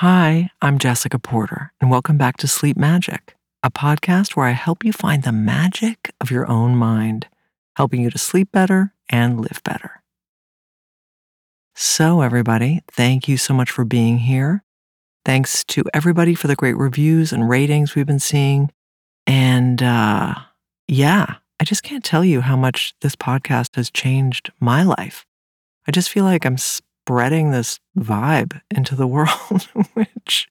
Hi, I'm Jessica Porter, and welcome back to Sleep Magic, a podcast where I help you find the magic of your own mind, helping you to sleep better and live better. So, everybody, thank you so much for being here. Thanks to everybody for the great reviews and ratings we've been seeing. And uh, yeah, I just can't tell you how much this podcast has changed my life. I just feel like I'm spreading this vibe into the world, which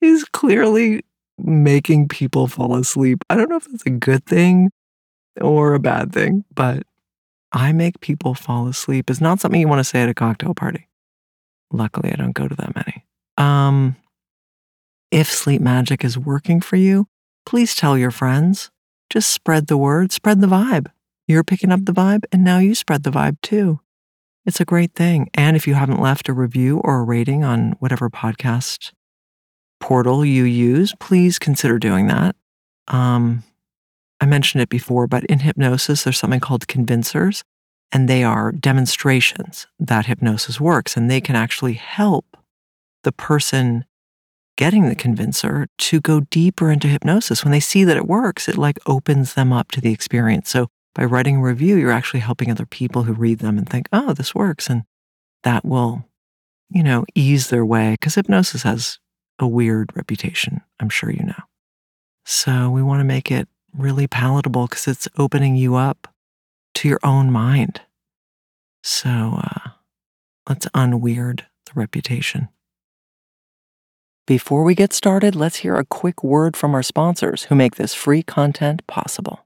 is clearly making people fall asleep. I don't know if that's a good thing or a bad thing, but I make people fall asleep is not something you want to say at a cocktail party. Luckily, I don't go to that many. Um, if sleep magic is working for you, please tell your friends. Just spread the word, spread the vibe. You're picking up the vibe, and now you spread the vibe too. It's a great thing. And if you haven't left a review or a rating on whatever podcast portal you use, please consider doing that. Um, I mentioned it before, but in hypnosis, there's something called convincers, and they are demonstrations that hypnosis works, and they can actually help the person getting the convincer to go deeper into hypnosis. When they see that it works, it like opens them up to the experience. So by writing a review, you're actually helping other people who read them and think, oh, this works. And that will, you know, ease their way because hypnosis has a weird reputation. I'm sure you know. So we want to make it really palatable because it's opening you up to your own mind. So uh, let's unweird the reputation. Before we get started, let's hear a quick word from our sponsors who make this free content possible.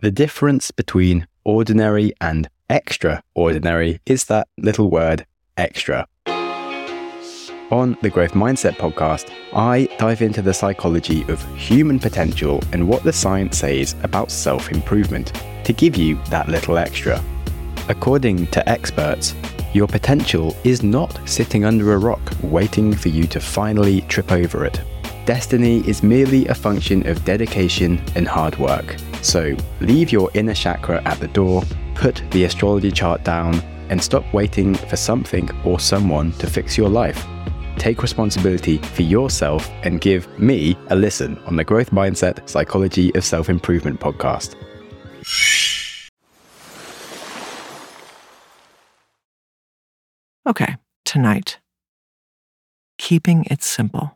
The difference between ordinary and extraordinary is that little word extra. On the Growth Mindset podcast, I dive into the psychology of human potential and what the science says about self improvement to give you that little extra. According to experts, your potential is not sitting under a rock waiting for you to finally trip over it. Destiny is merely a function of dedication and hard work. So leave your inner chakra at the door, put the astrology chart down, and stop waiting for something or someone to fix your life. Take responsibility for yourself and give me a listen on the Growth Mindset Psychology of Self Improvement podcast. Okay, tonight. Keeping it simple.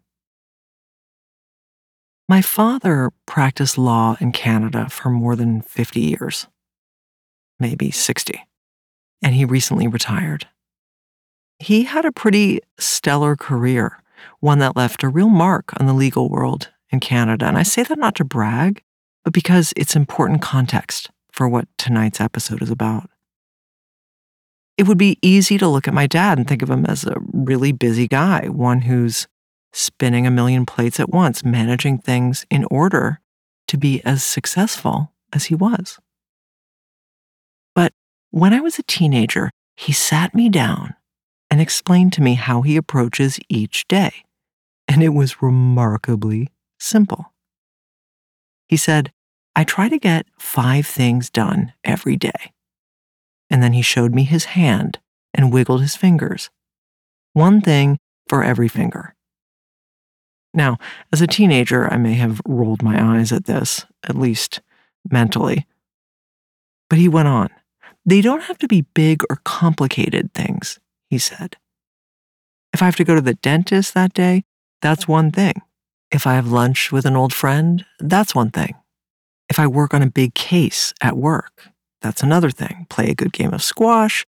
My father practiced law in Canada for more than 50 years, maybe 60, and he recently retired. He had a pretty stellar career, one that left a real mark on the legal world in Canada. And I say that not to brag, but because it's important context for what tonight's episode is about. It would be easy to look at my dad and think of him as a really busy guy, one who's spinning a million plates at once, managing things in order to be as successful as he was. But when I was a teenager, he sat me down and explained to me how he approaches each day. And it was remarkably simple. He said, I try to get five things done every day. And then he showed me his hand and wiggled his fingers. One thing for every finger. Now, as a teenager, I may have rolled my eyes at this, at least mentally. But he went on. They don't have to be big or complicated things, he said. If I have to go to the dentist that day, that's one thing. If I have lunch with an old friend, that's one thing. If I work on a big case at work, that's another thing. Play a good game of squash,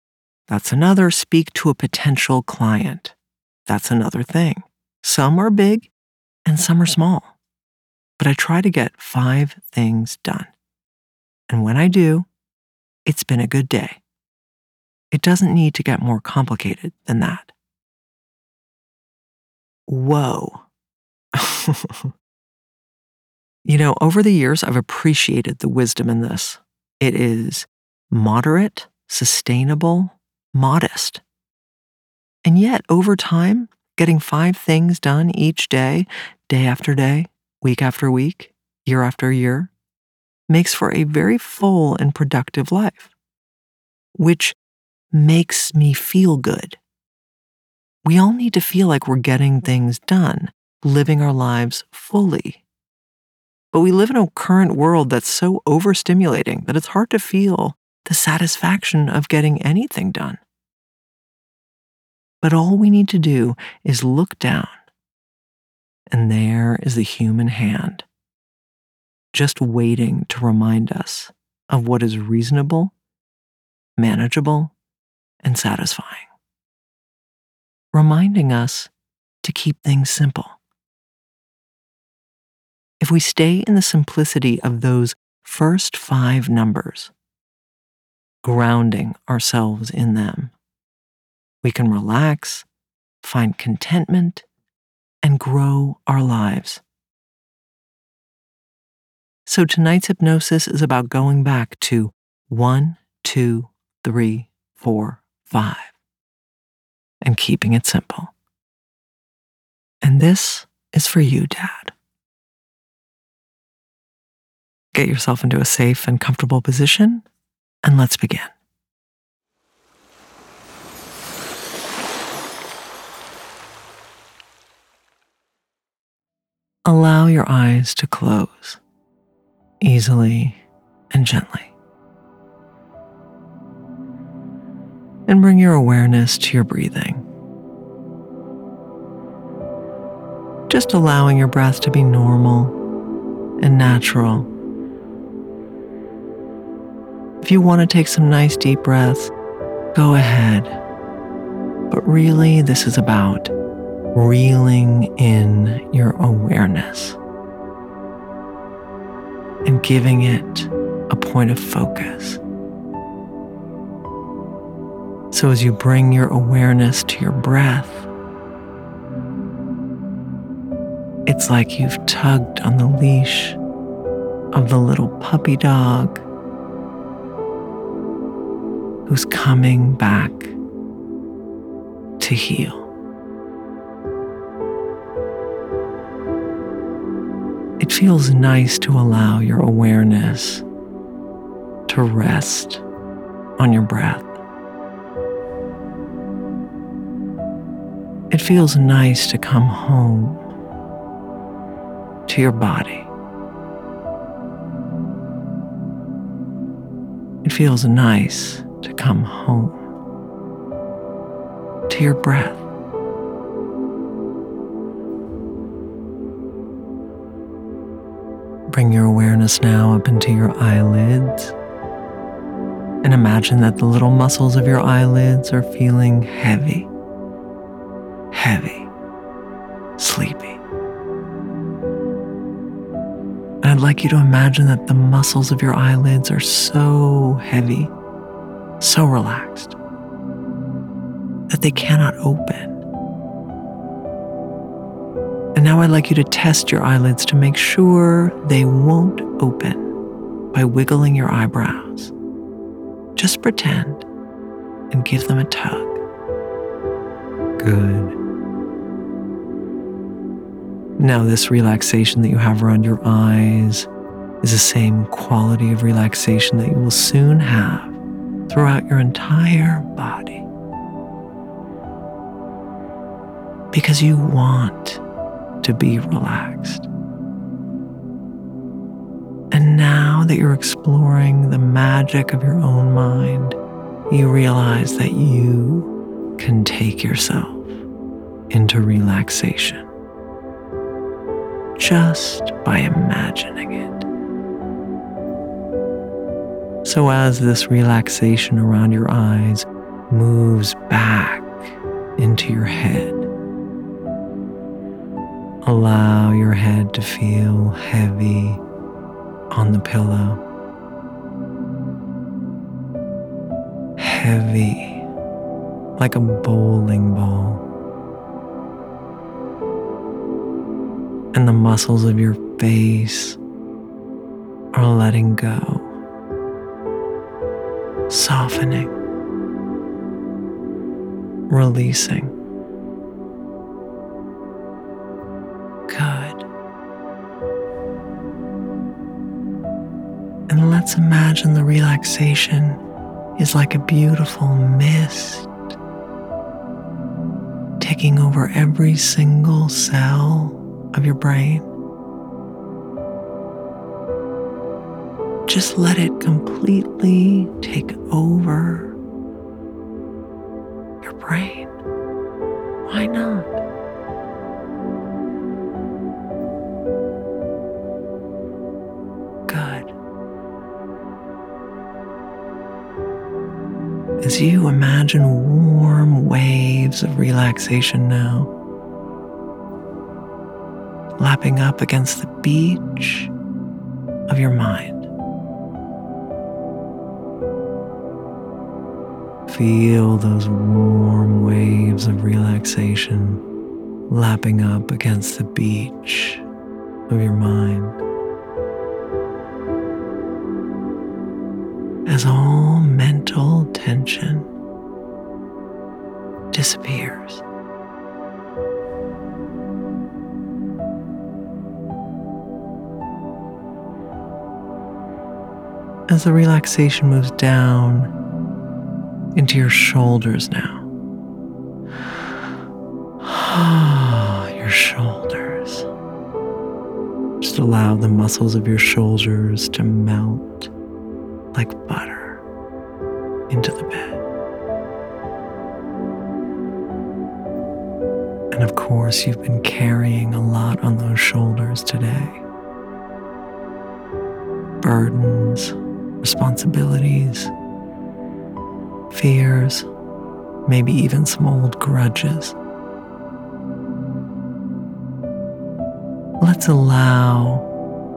that's another. Speak to a potential client, that's another thing. Some are big and some are small. But I try to get five things done. And when I do, it's been a good day. It doesn't need to get more complicated than that. Whoa. you know, over the years, I've appreciated the wisdom in this. It is moderate, sustainable, modest. And yet, over time, getting five things done each day, day after day, week after week, year after year, makes for a very full and productive life, which makes me feel good. We all need to feel like we're getting things done, living our lives fully. But we live in a current world that's so overstimulating that it's hard to feel the satisfaction of getting anything done. But all we need to do is look down, and there is the human hand, just waiting to remind us of what is reasonable, manageable, and satisfying, reminding us to keep things simple. If we stay in the simplicity of those first five numbers, grounding ourselves in them, we can relax, find contentment, and grow our lives. So tonight's hypnosis is about going back to one, two, three, four, five, and keeping it simple. And this is for you, Dad. Get yourself into a safe and comfortable position, and let's begin. Allow your eyes to close easily and gently. And bring your awareness to your breathing. Just allowing your breath to be normal and natural. If you want to take some nice deep breaths, go ahead. But really, this is about reeling in your awareness and giving it a point of focus. So, as you bring your awareness to your breath, it's like you've tugged on the leash of the little puppy dog who's coming back to heel. It feels nice to allow your awareness to rest on your breath. It feels nice to come home to your body. It feels nice to come home to your breath. Bring your awareness now up into your eyelids. And imagine that the little muscles of your eyelids are feeling heavy, heavy, sleepy. And I'd like you to imagine that the muscles of your eyelids are so heavy, so relaxed, that they cannot open. And now I'd like you to test your eyelids to make sure they won't open by wiggling your eyebrows. Just pretend and give them a tug. Good. Now, this relaxation that you have around your eyes is the same quality of relaxation that you will soon have throughout your entire body. Because you want to be relaxed. And now that you're exploring the magic of your own mind, you realize that you can take yourself into relaxation just by imagining it. So, as this relaxation around your eyes moves back into your head, allow your head to feel heavy on the pillow. Heavy like a bowling ball. And the muscles of your face are letting go softening, releasing. Imagine the relaxation is like a beautiful mist taking over every single cell of your brain. Just let it completely take over your brain. Why not? As you imagine warm waves of relaxation now, lapping up against the beach of your mind. Feel those warm waves of relaxation lapping up against the beach of your mind. As all As the relaxation moves down into your shoulders now. your shoulders. Just allow the muscles of your shoulders to melt like butter into the bed. And of course, you've been carrying a lot on those shoulders today burdens, responsibilities fears, maybe even some old grudges. Let's allow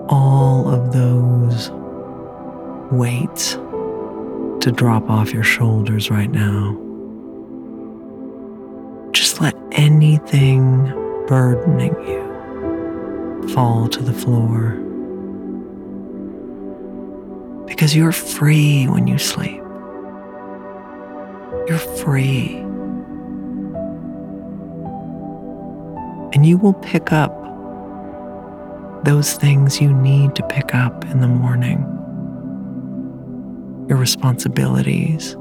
all of those weights to drop off your shoulders right now. Just let anything burdening you fall to the floor. Because you're free when you sleep. You're free. And you will pick up those things you need to pick up in the morning your responsibilities,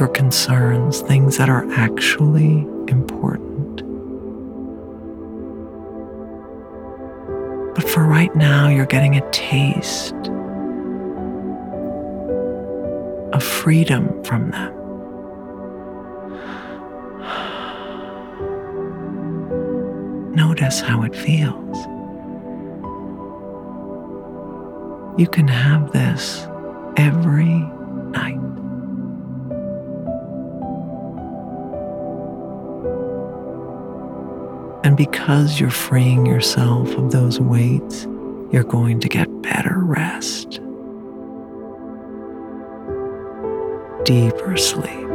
your concerns, things that are actually important. Right now, you're getting a taste of freedom from them. Notice how it feels. You can have this every night. And because you're freeing yourself of those weights, you're going to get better rest. deeper sleep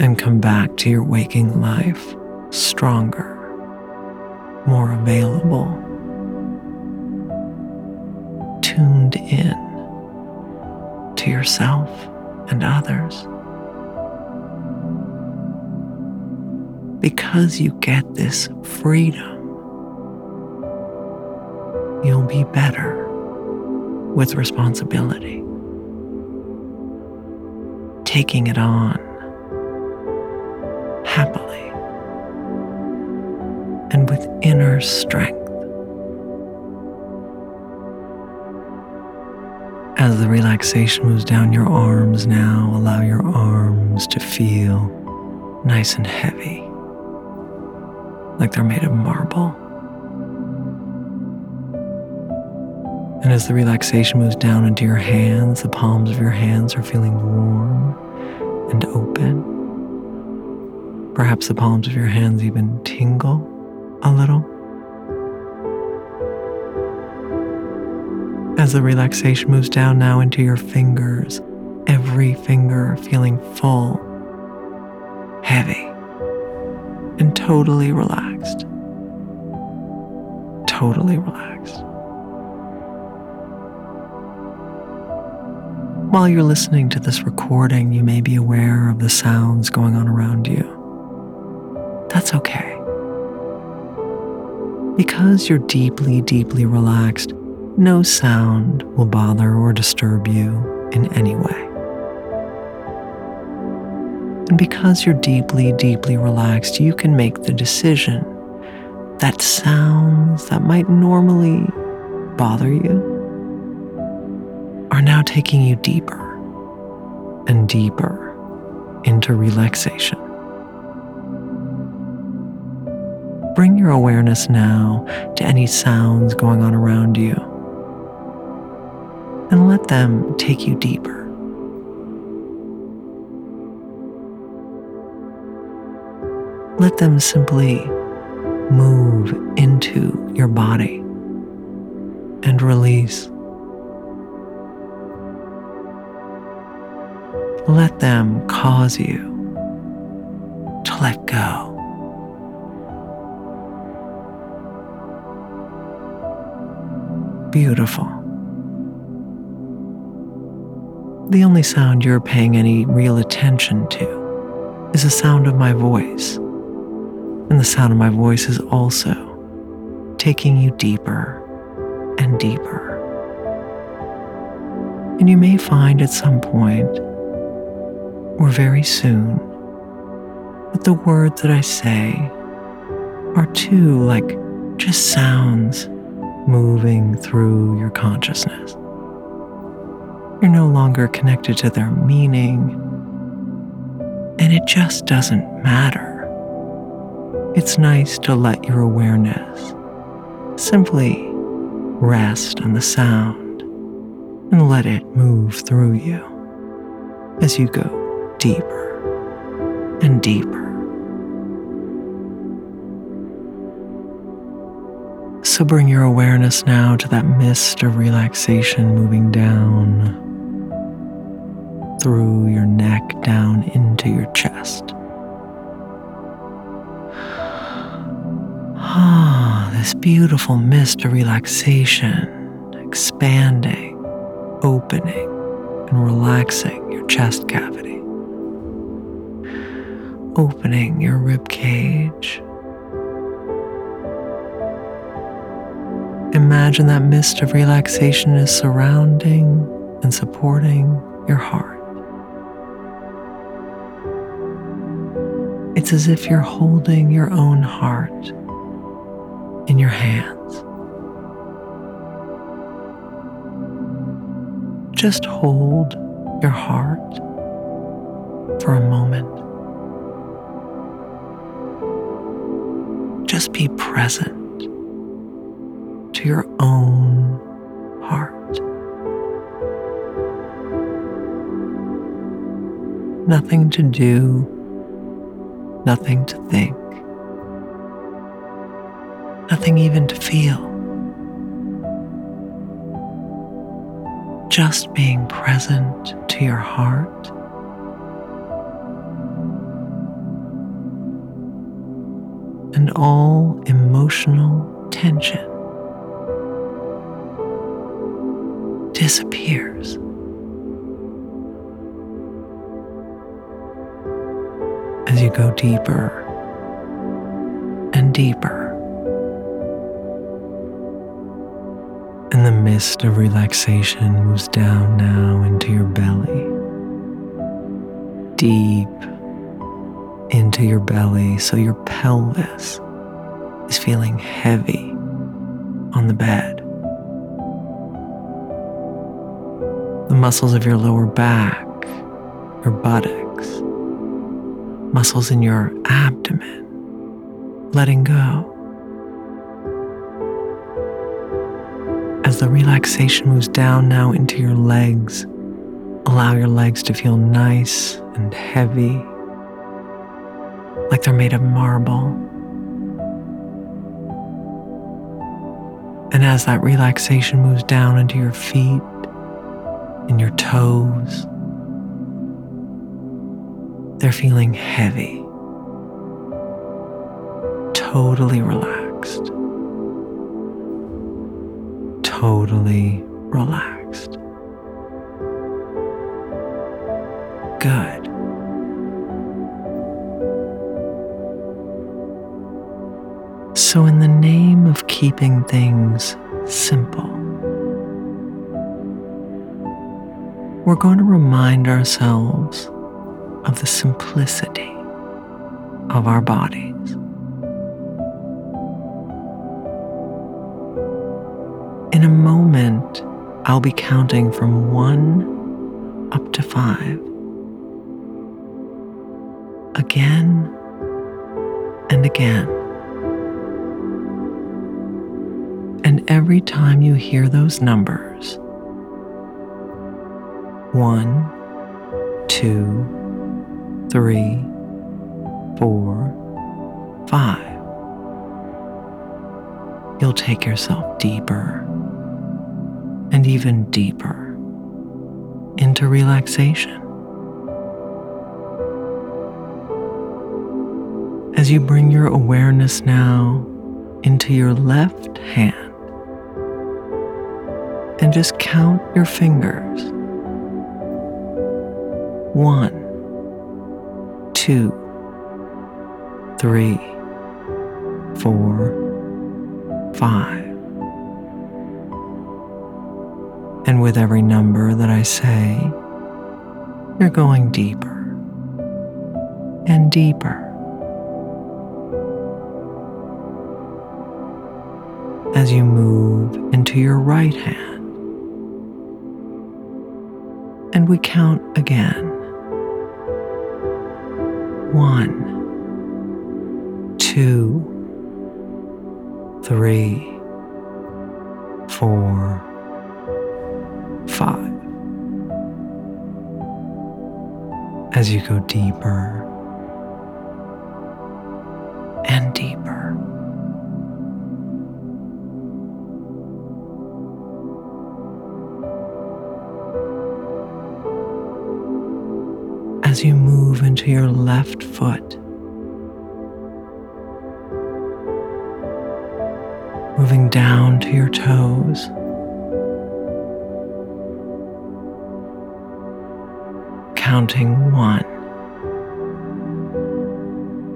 and come back to your waking life stronger, more available, tuned in to yourself and others. Because you get this freedom, be better with responsibility, taking it on happily and with inner strength. As the relaxation moves down your arms now, allow your arms to feel nice and heavy, like they're made of marble. And as the relaxation moves down into your hands, the palms of your hands are feeling warm and open. Perhaps the palms of your hands even tingle a little. As the relaxation moves down now into your fingers, every finger feeling full, heavy, and totally relaxed. Totally relaxed. While you're listening to this recording, you may be aware of the sounds going on around you. That's okay. Because you're deeply, deeply relaxed, no sound will bother or disturb you in any way. And because you're deeply, deeply relaxed, you can make the decision that sounds that might normally bother you now taking you deeper and deeper into relaxation. Bring your awareness now to any sounds going on around you and let them take you deeper. Let them simply move into your body and release. Let them cause you to let go. Beautiful. The only sound you're paying any real attention to is the sound of my voice. And the sound of my voice is also taking you deeper and deeper. And you may find at some point, or very soon, but the words that I say are too like just sounds moving through your consciousness. You're no longer connected to their meaning, and it just doesn't matter. It's nice to let your awareness simply rest on the sound and let it move through you as you go deeper and deeper. So bring your awareness now to that mist of relaxation moving down through your neck, down into your chest. Ah, this beautiful mist of relaxation, expanding, opening, and relaxing your chest cavity, opening your rib cage Imagine that mist of relaxation is surrounding and supporting your heart. It's as if you're holding your own heart in your hands. Just hold your heart for a moment. Just be present to your own heart. Nothing to do, nothing to think, nothing even to feel. Just being present to your heart. Emotional tension disappears. As you go deeper and deeper, and the mist of relaxation moves down now into your belly, deep into your belly, so your pelvis is feeling heavy on the bed. The muscles of your lower back, your buttocks, muscles in your abdomen, letting go. As the relaxation moves down now into your legs, allow your legs to feel nice and heavy, like they're made of marble. And as that relaxation moves down into your feet and your toes, they're feeling heavy, totally relaxed, totally relaxed. Good. Keeping things simple, we're going to remind ourselves of the simplicity of our bodies. In a moment, I'll be counting from one up to five. Again and again. Every time you hear those numbers, one, two, three, four, five, you'll take yourself deeper and even deeper into relaxation. As you bring your awareness now into your left hand just count your fingers. One, two, three, four, five. And with every number that I say, you're going deeper and deeper. As you move into your right hand, and we count again. One, two, three, four, five. As you go deeper into your left foot, moving down to your toes. Counting one,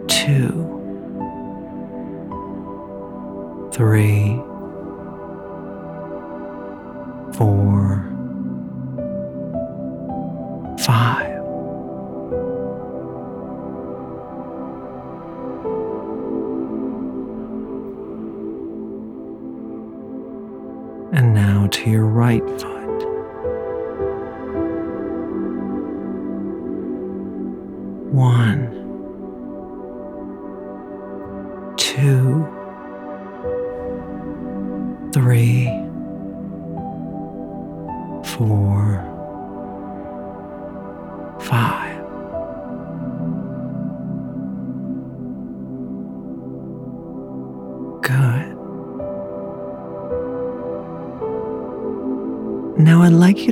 two, three, four,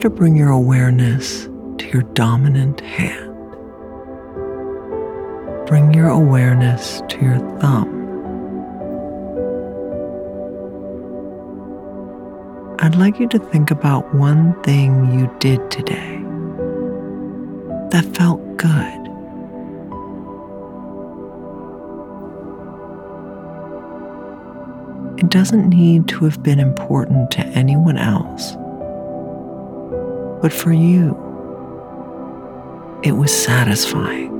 to bring your awareness to your dominant hand. Bring your awareness to your thumb. I'd like you to think about one thing you did today that felt good. It doesn't need to have been important to anyone else, but for you, it was satisfying.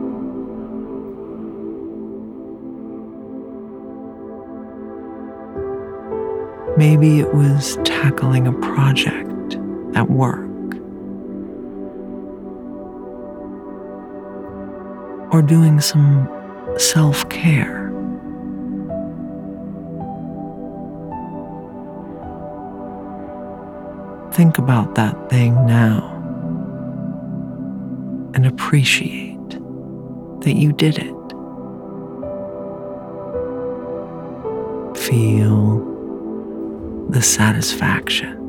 Maybe it was tackling a project at work. Or doing some self care. Think about that thing now and appreciate that you did it. Feel the satisfaction.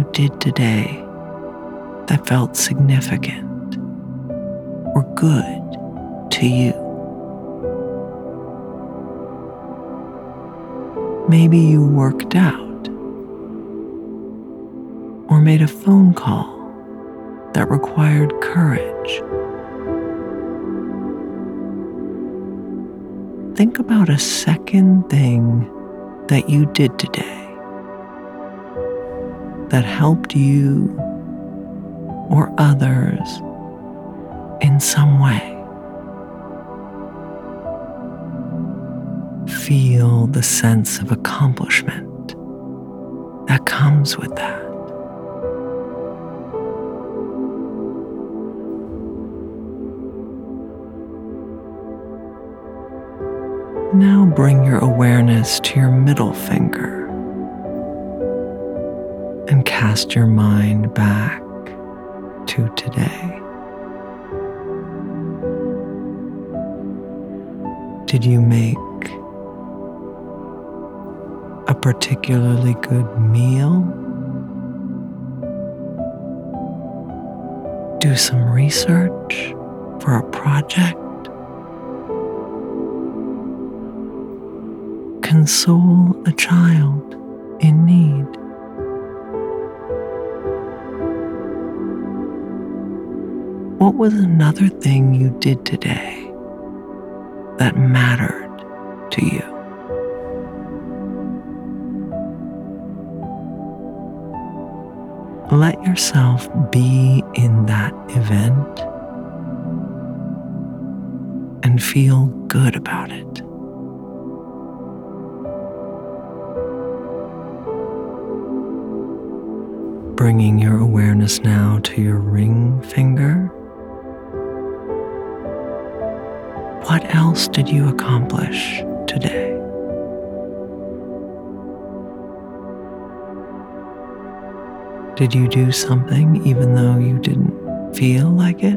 You did today that felt significant or good to you? Maybe you worked out or made a phone call that required courage. Think about a second thing that you did today that helped you or others in some way. Feel the sense of accomplishment that comes with that. Now bring your awareness to your middle finger and cast your mind back to today. Did you make a particularly good meal? Do some research for a project? Console a child in need. What was another thing you did today that mattered to you? Let yourself be in that event and feel good about it. Bringing your awareness now to your ring finger. What else did you accomplish today? Did you do something even though you didn't feel like it?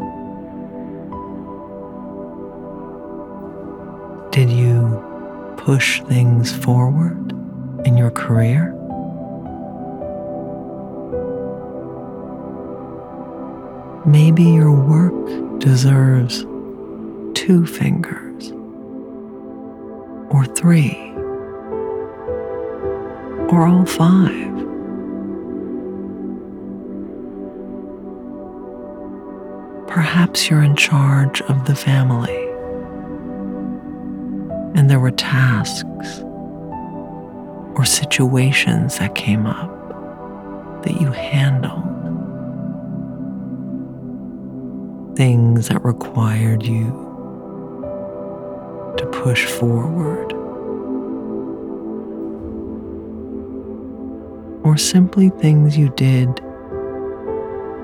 Did you push things forward in your career? Maybe your work deserves two fingers or three or all five. Perhaps you're in charge of the family and there were tasks or situations that came up that you handled. Things that required you push forward. Or simply things you did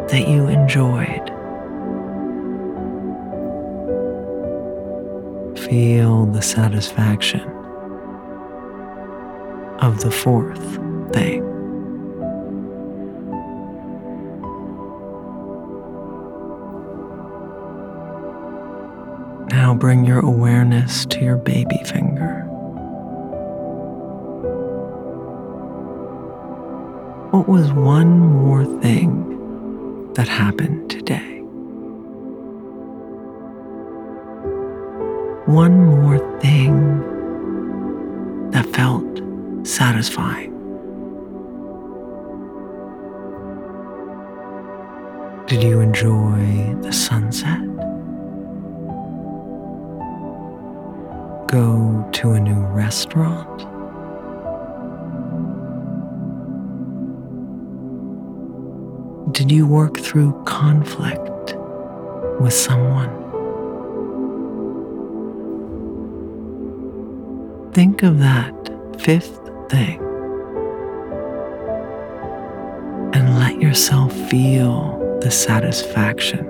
that you enjoyed. Feel the satisfaction of the fourth thing. Bring your awareness to your baby finger. What was one more thing that happened today? One more thing that felt satisfying. Did you enjoy the sunset? Go to a new restaurant? Did you work through conflict with someone? Think of that fifth thing and let yourself feel the satisfaction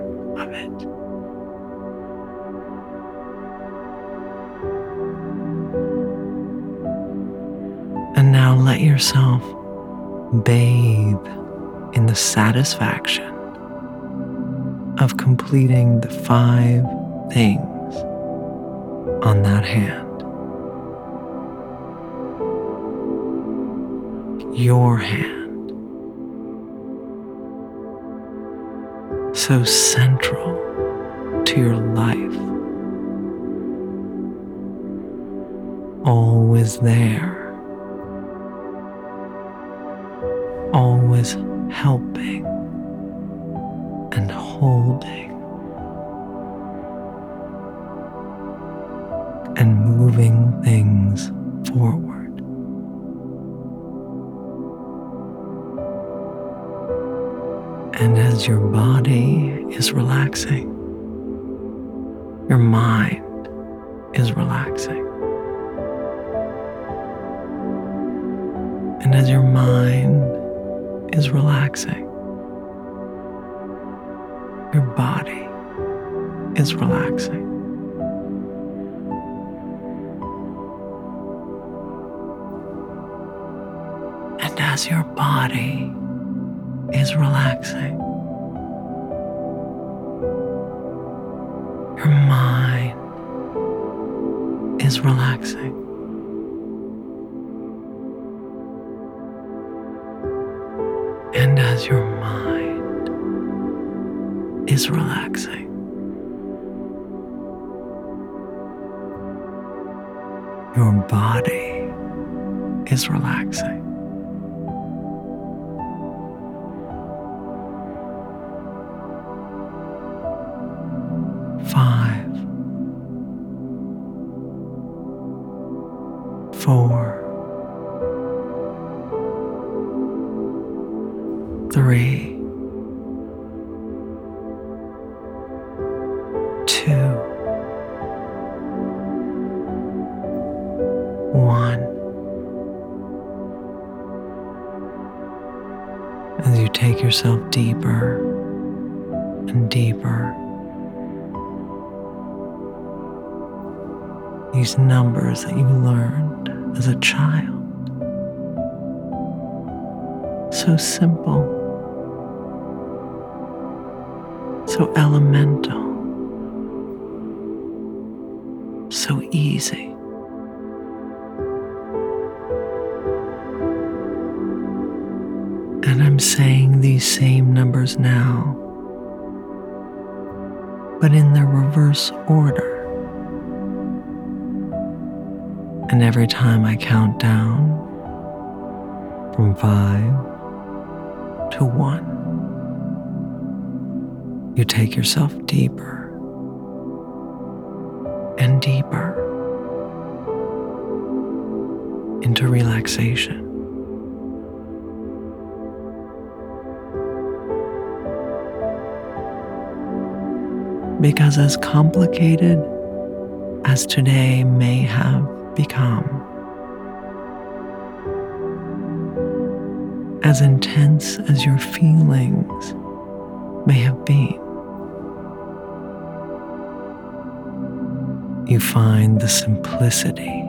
yourself bathe in the satisfaction of completing the five things on that hand. Your hand. So central to your life. Always there. Always helping and holding and moving things forward. And as your body is relaxing, your mind is relaxing. And as your mind is relaxing, your body is relaxing. And as your body is relaxing, your mind is relaxing. Is relaxing, your body is relaxing. Two, one. As you take yourself deeper and deeper, these numbers that you learned as a child. So simple, so elemental, easy. And I'm saying these same numbers now, but in the reverse order. And every time I count down from five to one, you take yourself deeper and deeper into relaxation. Because as complicated as today may have become, as intense as your feelings may have been, you find the simplicity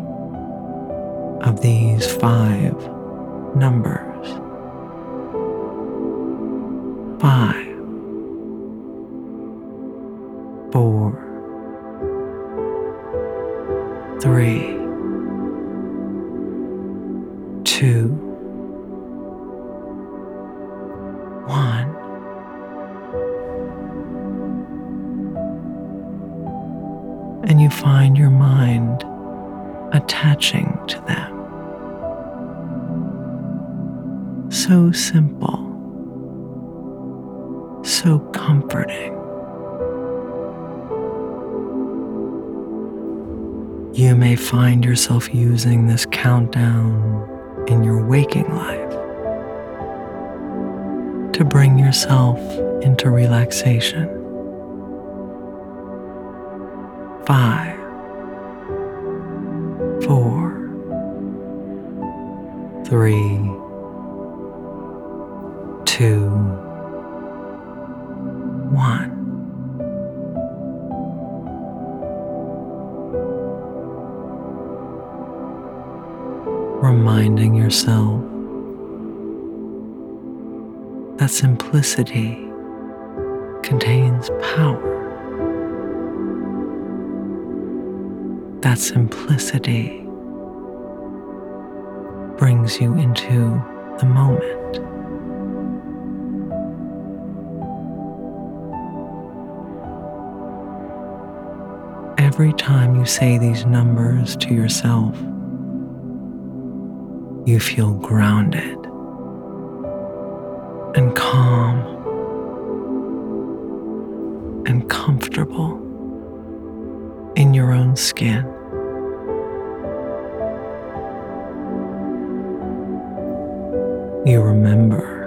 of these five numbers. Five, yourself using this countdown in your waking life. to bring yourself into relaxation. Five, four, three, two, Reminding yourself that simplicity contains power. That simplicity brings you into the moment. Every time you say these numbers to yourself, you feel grounded and calm and comfortable in your own skin. You remember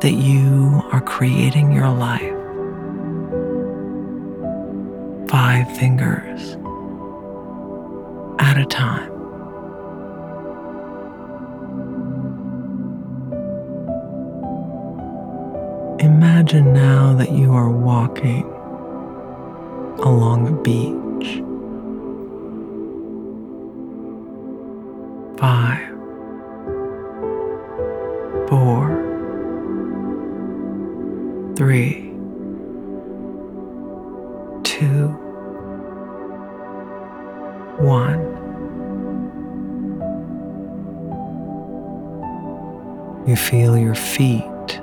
that you are creating your life five fingers feel your feet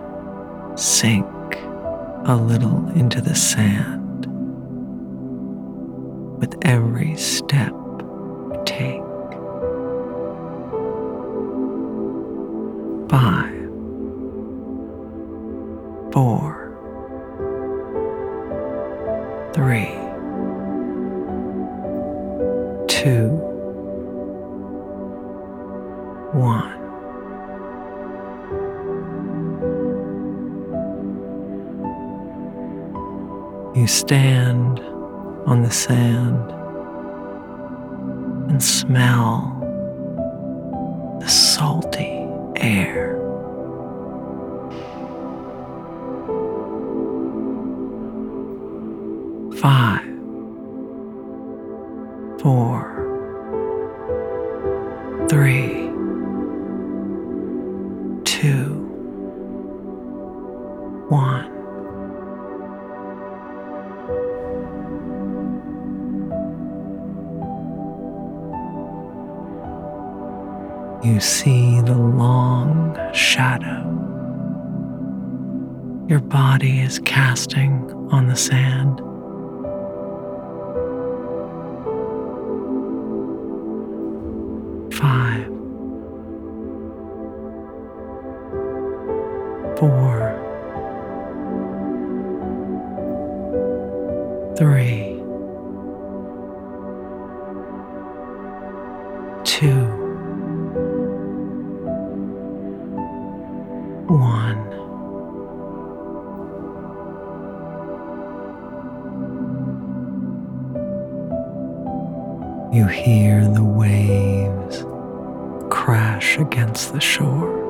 sink a little into the sand with every step you take. Five, four, three, two, one. You stand on the sand and smell the salty air. Five, You hear the waves crash against the shore.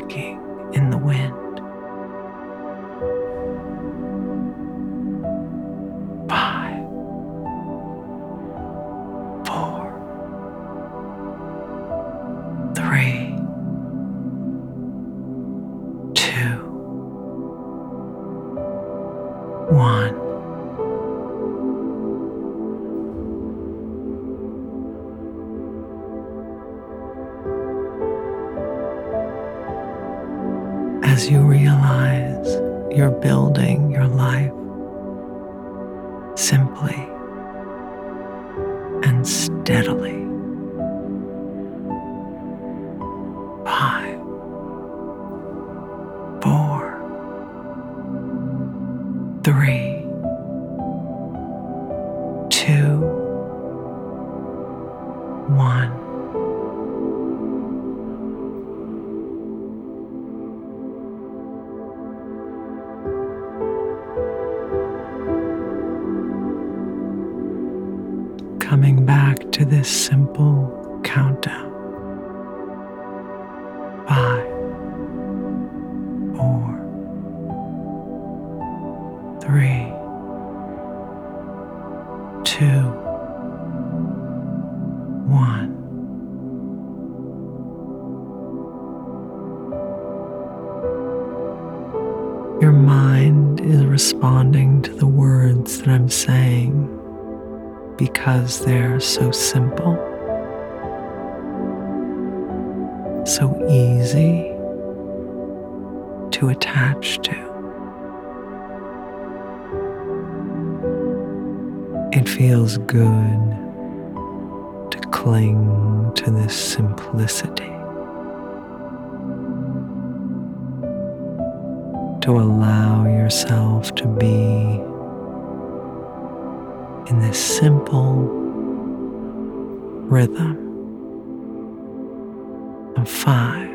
Tacking in the wind. Your mind is responding to the words that I'm saying because they're so simple, so easy to attach to. It feels good to cling to this simplicity, to allow yourself to be in this simple rhythm of five,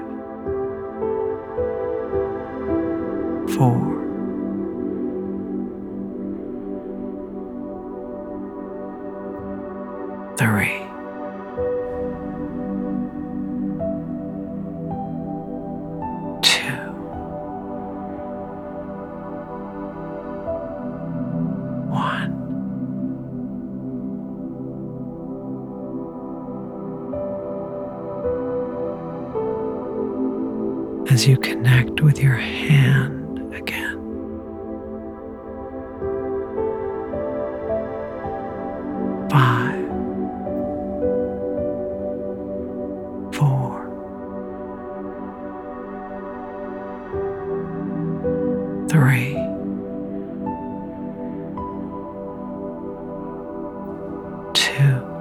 four, three, two,